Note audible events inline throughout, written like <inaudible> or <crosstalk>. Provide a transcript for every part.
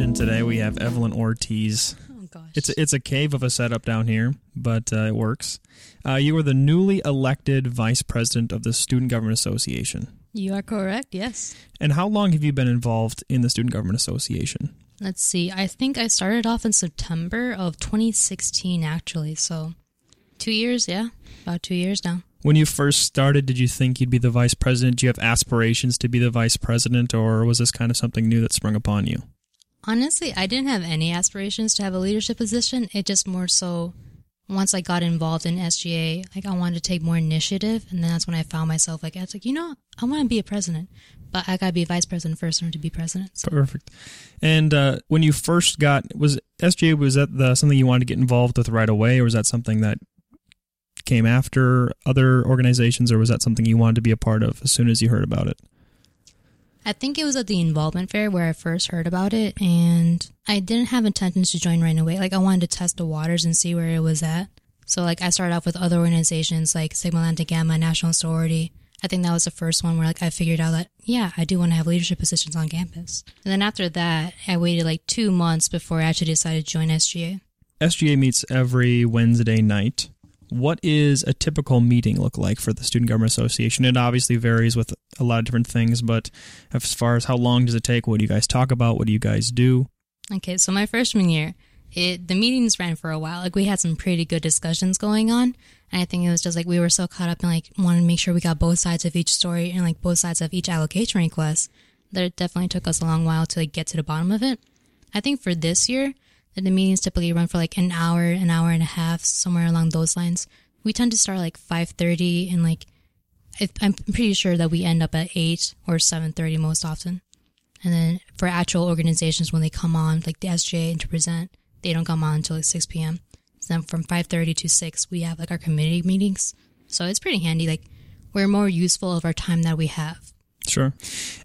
Legend today. We have Evelyn Ortiz. Oh gosh. It's a, it's a cave of a setup down here, but uh, it works. Uh, you are the newly elected vice president of the Student Government Association. you are correct. Yes. And how long have you been involved in the Student Government Association? Let's see. I think I started off in September of 2016 actually. So 2 years, yeah. About 2 years now. When you first started, did you think you'd be the vice president? Do you have aspirations to be the vice president, or was this kind of something new that sprung upon you? Honestly, I didn't have any aspirations to have a leadership position. It just more so once I got involved in SGA, like I wanted to take more initiative, and then that's when I found myself like I was like, you know, I want to be a president, but I gotta be vice president first in order to be president. So, Perfect. And uh, when you first got was SGA was that the, something you wanted to get involved with right away, or was that something that came after other organizations, or was that something you wanted to be a part of as soon as you heard about it? I think it was at the involvement fair where I first heard about it, and I didn't have intentions to join right away. Like I wanted to test the waters and see where it was at. So like I started off with other organizations like Sigma Lambda Gamma National Sorority. I think that was the first one where like I figured out that yeah, I do want to have leadership positions on campus. And then after that, I waited like two months before I actually decided to join SGA. SGA meets every Wednesday night. What is a typical meeting look like for the Student Government Association? It obviously varies with a lot of different things, but as far as how long does it take, what do you guys talk about? What do you guys do? Okay, so my freshman year, it the meetings ran for a while. Like we had some pretty good discussions going on, and I think it was just like we were so caught up in like wanting to make sure we got both sides of each story and like both sides of each allocation request that it definitely took us a long while to like get to the bottom of it. I think for this year, the meetings typically run for like an hour, an hour and a half, somewhere along those lines. We tend to start like five thirty, and like I'm pretty sure that we end up at eight or seven thirty most often. And then for actual organizations, when they come on, like the SJ to present, they don't come on until like 6 p.m. So then from 5.30 to 6, we have like our committee meetings. So it's pretty handy. Like we're more useful of our time that we have. Sure.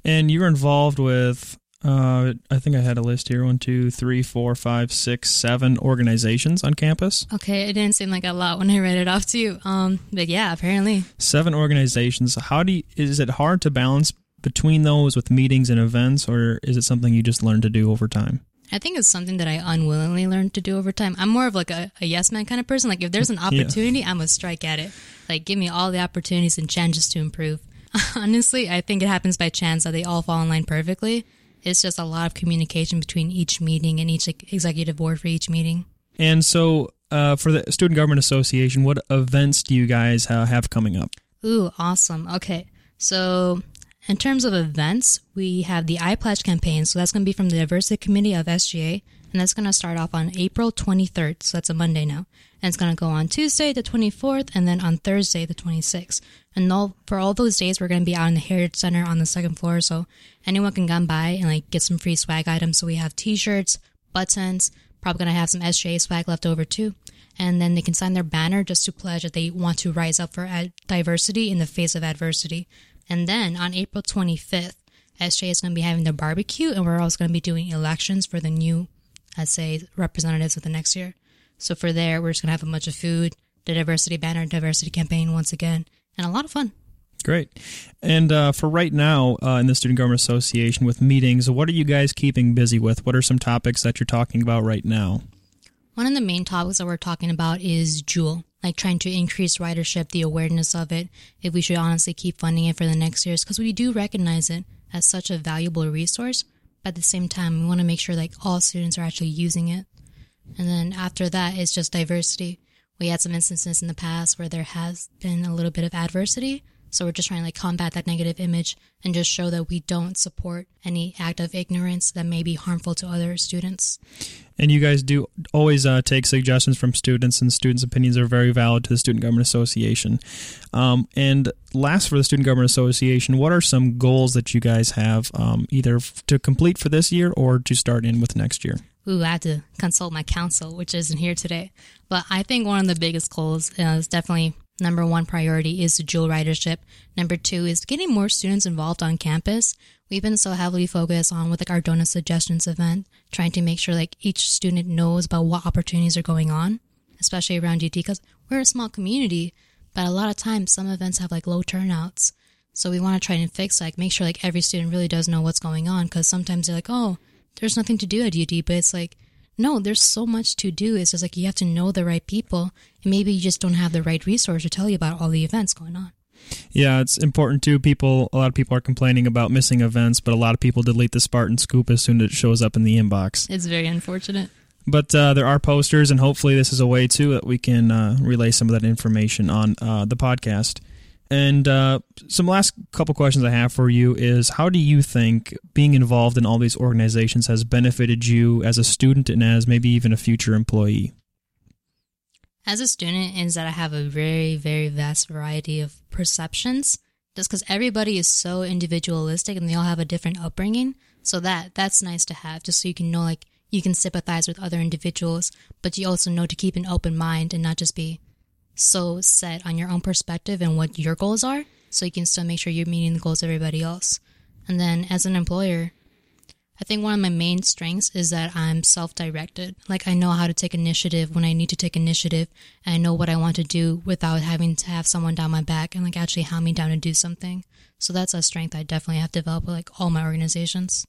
And you're involved with, uh, I think I had a list here one, two, three, four, five, six, seven organizations on campus. Okay, it didn't seem like a lot when I read it off to you. Um, but yeah, apparently. Seven organizations. How do you, is it hard to balance between those with meetings and events, or is it something you just learn to do over time? I think it's something that I unwillingly learned to do over time. I'm more of like a, a yes man kind of person. Like if there's an <laughs> opportunity, I'm gonna strike at it. Like give me all the opportunities and chances to improve. <laughs> Honestly, I think it happens by chance that they all fall in line perfectly. It's just a lot of communication between each meeting and each executive board for each meeting. And so, uh, for the Student Government Association, what events do you guys uh, have coming up? Ooh, awesome. Okay. So, in terms of events, we have the I Pledge campaign. So, that's going to be from the Diversity Committee of SGA. And that's going to start off on April 23rd. So, that's a Monday now. And it's going to go on Tuesday, the 24th, and then on Thursday, the 26th. And all, for all those days, we're going to be out in the Heritage Center on the second floor. So, anyone can come by and like get some free swag items. So, we have t shirts, buttons, probably going to have some SGA swag left over too. And then they can sign their banner just to pledge that they want to rise up for ad- diversity in the face of adversity. And then on April 25th, SJ is going to be having their barbecue, and we're also going to be doing elections for the new, I'd say, representatives of the next year. So for there, we're just going to have a bunch of food, the diversity banner, diversity campaign once again, and a lot of fun. Great. And uh, for right now uh, in the Student Government Association with meetings, what are you guys keeping busy with? What are some topics that you're talking about right now? One of the main topics that we're talking about is Jule, like trying to increase ridership, the awareness of it, if we should honestly keep funding it for the next years, because we do recognize it as such a valuable resource. But at the same time, we want to make sure like all students are actually using it. And then after that, it's just diversity. We had some instances in the past where there has been a little bit of adversity. So we're just trying to like combat that negative image and just show that we don't support any act of ignorance that may be harmful to other students. And you guys do always uh, take suggestions from students, and students' opinions are very valid to the Student Government Association. Um, and last for the Student Government Association, what are some goals that you guys have um, either to complete for this year or to start in with next year? Ooh, I had to consult my council, which isn't here today. But I think one of the biggest goals uh, is definitely number one priority is Jule ridership. Number two is getting more students involved on campus. We've been so heavily focused on with like our donor suggestions event, trying to make sure like each student knows about what opportunities are going on, especially around UD because we're a small community, but a lot of times some events have like low turnouts. So we want to try and fix like make sure like every student really does know what's going on because sometimes they're like, oh, there's nothing to do at UD, but it's like, no, there's so much to do. It's just like you have to know the right people, and maybe you just don't have the right resource to tell you about all the events going on. Yeah, it's important too. People, a lot of people are complaining about missing events, but a lot of people delete the Spartan Scoop as soon as it shows up in the inbox. It's very unfortunate. But uh, there are posters, and hopefully, this is a way too that we can uh, relay some of that information on uh, the podcast. And uh, some last couple questions I have for you is how do you think being involved in all these organizations has benefited you as a student and as maybe even a future employee? As a student, is that I have a very, very vast variety of perceptions just because everybody is so individualistic and they all have a different upbringing. So that that's nice to have just so you can know like you can sympathize with other individuals, but you also know to keep an open mind and not just be so set on your own perspective and what your goals are, so you can still make sure you're meeting the goals of everybody else. And then as an employer, I think one of my main strengths is that I'm self directed. Like, I know how to take initiative when I need to take initiative, and I know what I want to do without having to have someone down my back and like actually hand me down to do something. So that's a strength I definitely have developed with like all my organizations.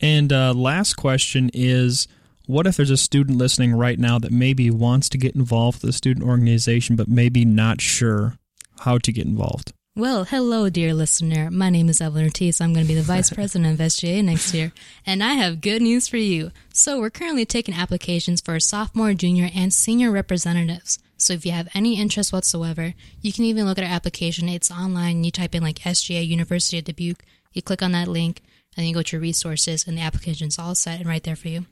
And uh, last question is what if there's a student listening right now that maybe wants to get involved with a student organization but maybe not sure how to get involved? Well, hello, dear listener. My name is Evelyn Ortiz. I'm going to be the vice <laughs> president of SGA next year, and I have good news for you. So, we're currently taking applications for sophomore, junior, and senior representatives. So, if you have any interest whatsoever, you can even look at our application. It's online. You type in like SGA University of Dubuque, you click on that link, and then you go to your resources, and the application's all set and right there for you.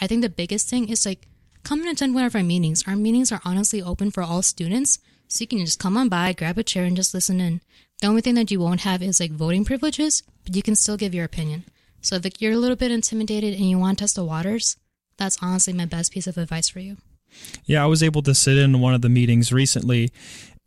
I think the biggest thing is like come and attend one of our meetings. Our meetings are honestly open for all students, so you can just come on by, grab a chair, and just listen in. The only thing that you won't have is like voting privileges, but you can still give your opinion. So if you're a little bit intimidated and you want to test the waters, that's honestly my best piece of advice for you. Yeah, I was able to sit in one of the meetings recently,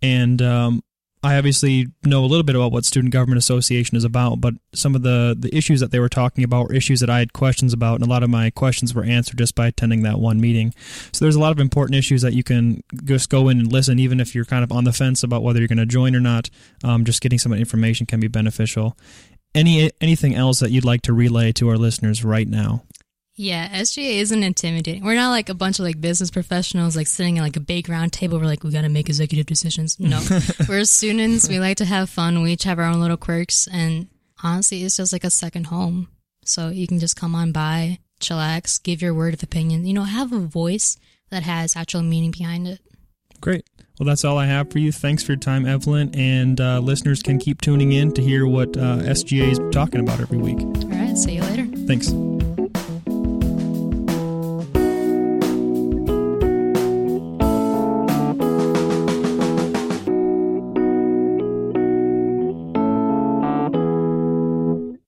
and um, I obviously know a little bit about what Student Government Association is about, but some of the, the issues that they were talking about were issues that I had questions about, and a lot of my questions were answered just by attending that one meeting. So there's a lot of important issues that you can just go in and listen, even if you're kind of on the fence about whether you're going to join or not. Um, just getting some information can be beneficial. Any anything else that you'd like to relay to our listeners right now? Yeah, SGA isn't intimidating. We're not like a bunch of like business professionals like sitting at like a big round table. We're like, we got to make executive decisions. <laughs> No, we're students. We like to have fun. We each have our own little quirks. And honestly, it's just like a second home. So you can just come on by, chillax, give your word of opinion, you know, have a voice that has actual meaning behind it. Great. Well, that's all I have for you. Thanks for your time, Evelyn. And uh, listeners can keep tuning in to hear what uh, SGA is talking about every week. All right. See you later. Thanks.